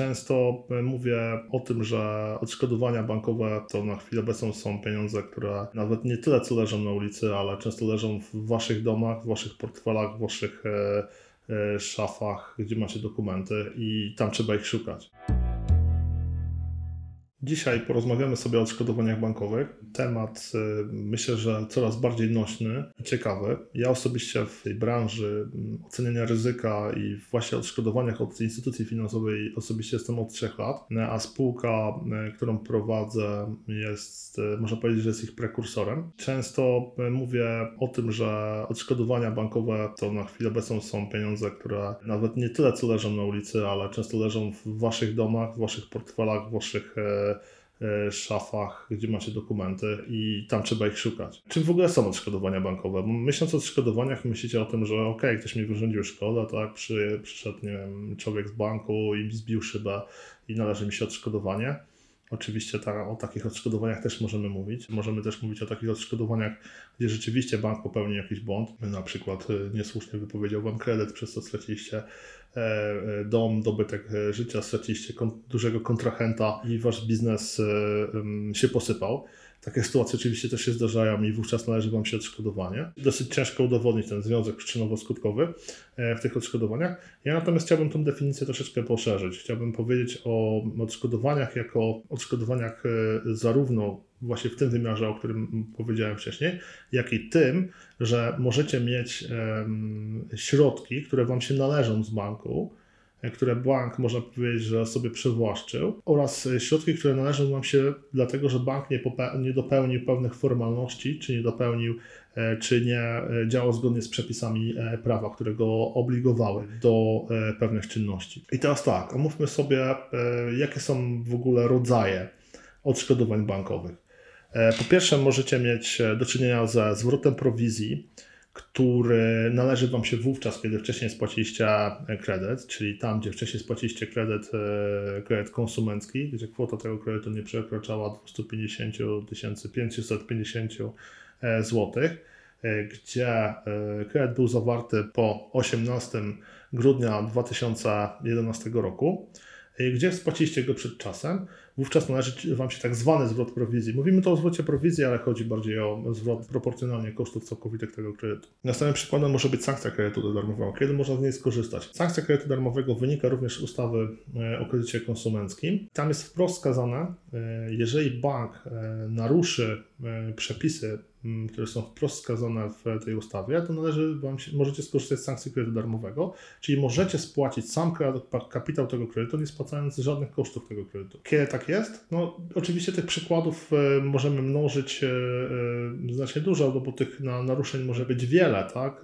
Często mówię o tym, że odszkodowania bankowe to na chwilę obecną są pieniądze, które nawet nie tyle co leżą na ulicy, ale często leżą w waszych domach, w waszych portfelach, w waszych e, e, szafach, gdzie macie dokumenty i tam trzeba ich szukać. Dzisiaj porozmawiamy sobie o odszkodowaniach bankowych. Temat y, myślę, że coraz bardziej nośny ciekawy. Ja osobiście w tej branży mm, oceniania ryzyka i właśnie odszkodowaniach od instytucji finansowej osobiście jestem od 3 lat, a spółka, y, którą prowadzę jest, y, można powiedzieć, że jest ich prekursorem. Często mówię o tym, że odszkodowania bankowe to na chwilę obecną są pieniądze, które nawet nie tyle co leżą na ulicy, ale często leżą w waszych domach, w waszych portfelach, w waszych szafach, gdzie macie dokumenty i tam trzeba ich szukać. Czym w ogóle są odszkodowania bankowe? Myśląc o odszkodowaniach, myślicie o tym, że ok, ktoś mi wyrządził szkodę, tak, Przy, przyszedł nie wiem, człowiek z banku i zbił szybę i należy mi się odszkodowanie. Oczywiście ta, o takich odszkodowaniach też możemy mówić. Możemy też mówić o takich odszkodowaniach, gdzie rzeczywiście bank popełni jakiś błąd, na przykład e, niesłusznie wypowiedział Wam kredyt, przez co straciliście E, e, dom, dobytek e, życia, straciliście dużego kontrahenta i wasz biznes się posypał. Takie sytuacje oczywiście też się zdarzają i wówczas należy Wam się odszkodowanie. Dosyć ciężko udowodnić ten związek przyczynowo-skutkowy w tych odszkodowaniach. Ja natomiast chciałbym tę definicję troszeczkę poszerzyć. Chciałbym powiedzieć o odszkodowaniach jako odszkodowaniach zarówno właśnie w tym wymiarze, o którym powiedziałem wcześniej, jak i tym, że możecie mieć środki, które Wam się należą z banku, e, które bank, można powiedzieć, że sobie przywłaszczył, oraz środki, które należą Wam się dlatego, że bank nie, nie dopełnił pewnych formalności, czy nie dopełnił, e, czy nie e, działał zgodnie z przepisami prawa, które go obligowały do pewnych czynności. I teraz tak, omówmy sobie, jakie są w ogóle rodzaje odszkodowań bankowych. E, po pierwsze, możecie mieć e, do czynienia ze zwrotem prowizji, który należy Wam się wówczas, kiedy wcześniej spłaciliście e, kredyt, czyli tam, gdzie wcześniej spłaciliście kredyt, kredyt konsumencki, gdzie kwota tego kredytu nie przekraczała 250 550 zł, gdzie kredyt był zawarty po 18 grudnia 2011 roku gdzie spłaciliście go przed czasem, wówczas należy Wam się tak zwany zwrot prowizji. Mówimy tu o zwrocie prowizji, ale chodzi bardziej o zwrot proporcjonalnie kosztów całkowitych tego kredytu. Następnym przykładem może być sankcja kredytu darmowego. Kiedy można z niej skorzystać? Sankcja kredytu darmowego wynika również z ustawy e, o kredycie konsumenckim. Tam jest wprost wskazane, e, jeżeli bank e, naruszy przepisy które są wprost wskazane w tej ustawie, to należy wam się, możecie skorzystać z sankcji kredytu darmowego, czyli możecie spłacić sam kapitał tego kredytu, nie spłacając żadnych kosztów tego kredytu. Kiedy tak jest? No, oczywiście tych przykładów e, możemy mnożyć e, e, znacznie dużo, bo tych naruszeń może być wiele, tak?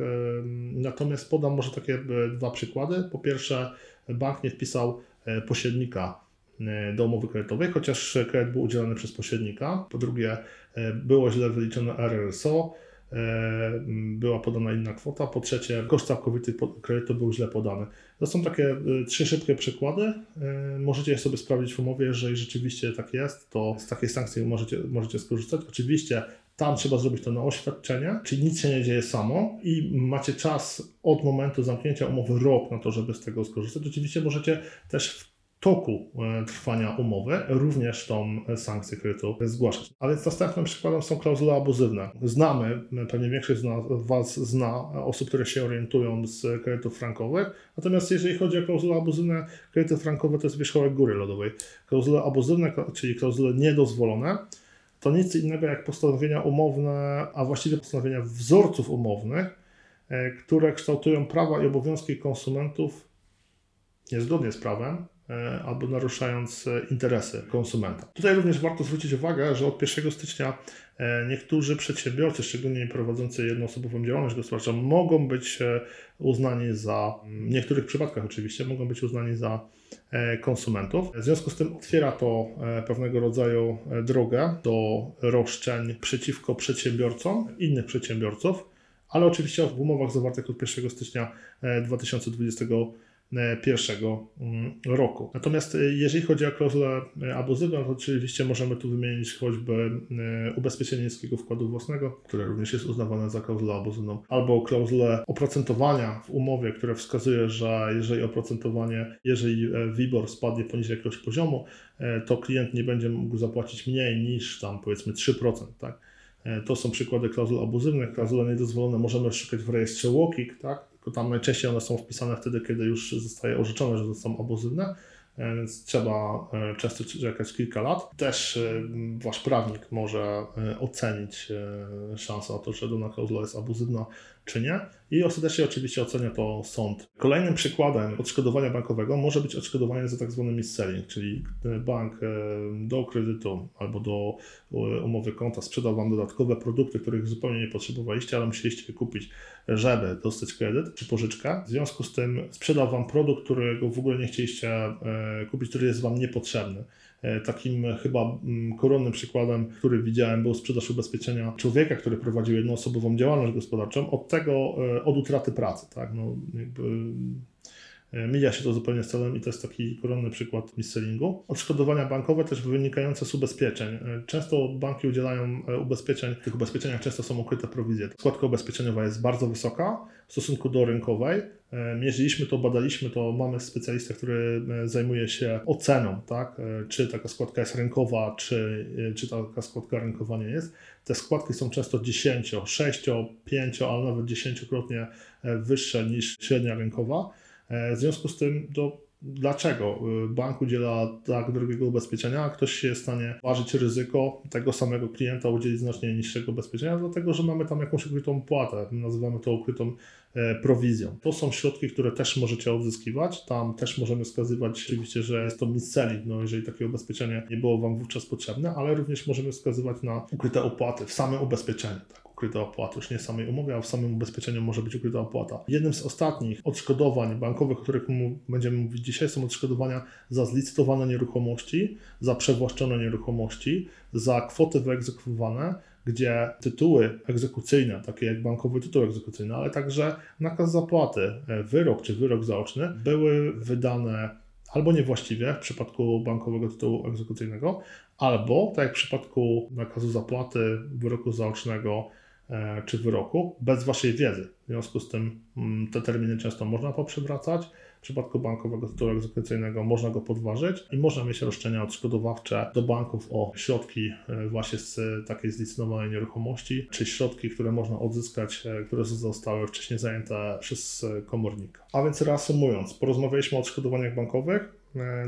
Natomiast podam może takie dwa przykłady. Po pierwsze, bank nie wpisał pośrednika do umowy kredytowej, chociaż kredyt był udzielany przez pośrednika. Po drugie, było źle wyliczone RRSO, była podana inna kwota. Po trzecie, koszt całkowity kredytu był źle podany. To są takie trzy szybkie przykłady. Możecie je sobie sprawdzić w umowie, jeżeli rzeczywiście tak jest, to z takiej sankcji możecie, możecie skorzystać. Oczywiście tam trzeba zrobić to na oświadczenie, czyli nic się nie dzieje samo i macie czas od momentu zamknięcia umowy rok na to, żeby z tego skorzystać. Oczywiście możecie też w toku e, trwania umowy również tą sankcję kredytu zgłaszać. Ale następnym przykładem są klauzule abuzywne. Znamy, pewnie większość z Was zna osób, które się orientują z kredytów frankowych, natomiast jeżeli chodzi o klauzule abuzywne, kredyty frankowe to jest wierzchołek góry lodowej. Klauzule abuzywne, czyli klauzule niedozwolone, to nic innego jak postanowienia umowne, a właściwie postanowienia wzorców umownych, e, które kształtują prawa i obowiązki konsumentów niezgodnie z prawem, E, albo naruszając e, interesy konsumenta. Tutaj również warto zwrócić uwagę, że od 1 stycznia e, niektórzy przedsiębiorcy, szczególnie prowadzący jednoosobową działalność gospodarczą, mogą być uznani za, w niektórych przypadkach oczywiście, mogą być uznani za konsumentów. W związku z tym otwiera to pewnego rodzaju drogę do roszczeń przeciwko przedsiębiorcom, innych przedsiębiorców, ale oczywiście w umowach zawartych od 1 stycznia 2020 e, pierwszego mm, roku. Natomiast e, jeżeli chodzi o klauzulę e, abuzywną, to oczywiście możemy tu wymienić choćby e, ubezpieczenie niskiego wkładu własnego, które również jest uznawane za klauzulę abuzywną, albo klauzulę oprocentowania w umowie, które wskazuje, że jeżeli oprocentowanie, jeżeli e, WIBOR spadnie poniżej jakiegoś poziomu, e, to klient nie będzie mógł zapłacić mniej niż tam powiedzmy 3%, tak? E, To są przykłady klauzul abuzywnych. Klauzule niedozwolone możemy szukać w rejestrze WOKIK, tak? Tam najczęściej one są wpisane wtedy, kiedy już zostaje orzeczone, że są abuzywne, e, więc trzeba e, często czekać kilka lat. Też e, wasz prawnik może ocenić szansę na to, że dana klauzula jest abuzywna czy nie. I ostatecznie oczywiście ocenia to sąd. Kolejnym przykładem odszkodowania bankowego może być odszkodowanie za tak zwany mis-selling, czyli bank e, do kredytu albo do e, umowy konta sprzedał Wam dodatkowe produkty, których zupełnie nie potrzebowaliście, ale musieliście je kupić, żeby dostać kredyt czy pożyczkę. W związku z tym sprzedał Wam produkt, którego w ogóle nie chcieliście e, kupić, który jest Wam niepotrzebny. E, Takim chyba mm, koronnym przykładem, który widziałem, był sprzedaż ubezpieczenia człowieka, który prowadził jednoosobową działalność gospodarczą od tego, e, od utraty pracy. Tak? No, jakby, e, mija się to zupełnie z celem i to jest taki koronny przykład mis-sellingu. Odszkodowania bankowe też wynikające z ubezpieczeń. E, Często banki udzielają e, ubezpieczeń, w tych ubezpieczeniach często są ukryte prowizje. Składka ubezpieczeniowa jest bardzo wysoka w stosunku do rynkowej. E, Mierzyliśmy to, badaliśmy to, mamy specjalistę, który e, zajmuje się oceną, tak? E, czy taka składka jest rynkowa, czy, e, czy taka składka rynkowa nie jest. Te składki są często 10, 6, 5, ale nawet 10-krotnie e, wyższe niż średnia rynkowa. E, W związku z tym, do, dlaczego y, bank udziela tak drogiego ubezpieczenia, a ktoś się jest w stanie ważyć ryzyko tego samego klienta, udzielić znacznie niższego ubezpieczenia, dlatego że mamy tam jakąś ukrytą płatę, nazywamy to ukrytą e, prowizją. To są środki, które też możecie odzyskiwać. Tam też możemy wskazywać oczywiście, że jest to mis-selling, no jeżeli takie ubezpieczenie nie było Wam wówczas potrzebne, ale również możemy wskazywać na ukryte opłaty w samym ubezpieczeniu. Tak? Ukryta opłata, już nie w samej umowie, a w samym ubezpieczeniu może być ukryta opłata. Jednym z ostatnich odszkodowań bankowych, o których będziemy mówić dzisiaj, są odszkodowania za zlicytowane nieruchomości, za przewłaszczone nieruchomości, za kwoty wyegzekwowane, gdzie tytuły egzekucyjne, takie jak bankowy tytuł egzekucyjny, ale także nakaz zapłaty, e, wyrok czy wyrok zaoczny, były wydane albo niewłaściwie w przypadku bankowego tytułu egzekucyjnego, albo, tak jak w przypadku nakazu zapłaty, wyroku zaocznego czy wyroku, bez Waszej wiedzy. W związku z tym mm, te terminy często można poprzewracać. W przypadku bankowego tytułu egzekucyjnego można go podważyć i można mieć roszczenia odszkodowawcze do banków o środki e, właśnie z e, takiej zlicytowanej nieruchomości, czy środki, które można odzyskać, e, które zostały wcześniej zajęte przez komornika. A więc reasumując, porozmawialiśmy o odszkodowaniach bankowych.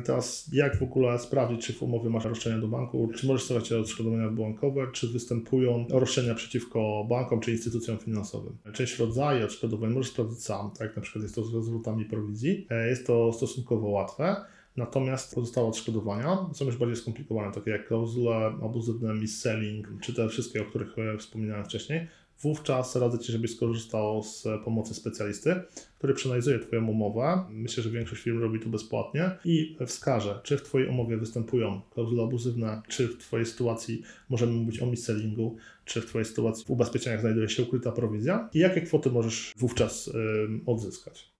Teraz jak w ogóle sprawdzić, czy w umowie masz roszczenia do banku, czy możesz się odszkodowania bankowe, czy występują roszczenia przeciwko bankom czy instytucjom finansowym. Część rodzajów odszkodowań możesz sprawdzić sam, tak na przykład jest to z zwrotami prowizji. E, Jest to stosunkowo łatwe. Natomiast pozostałe odszkodowania są już bardziej skomplikowane, takie jak klauzule abuzywne, mis-selling, czy te wszystkie, o których e, wspominałem wcześniej. Wówczas radzę Ci, żebyś skorzystał z pomocy specjalisty, który przeanalizuje Twoją umowę. Myślę, że większość firm robi to bezpłatnie i wskaże, czy w Twojej umowie występują klauzule abuzywne, czy w Twojej sytuacji możemy mówić o mis-sellingu, czy w Twojej sytuacji w ubezpieczeniach znajduje się ukryta prowizja i jakie kwoty możesz wówczas ym, odzyskać.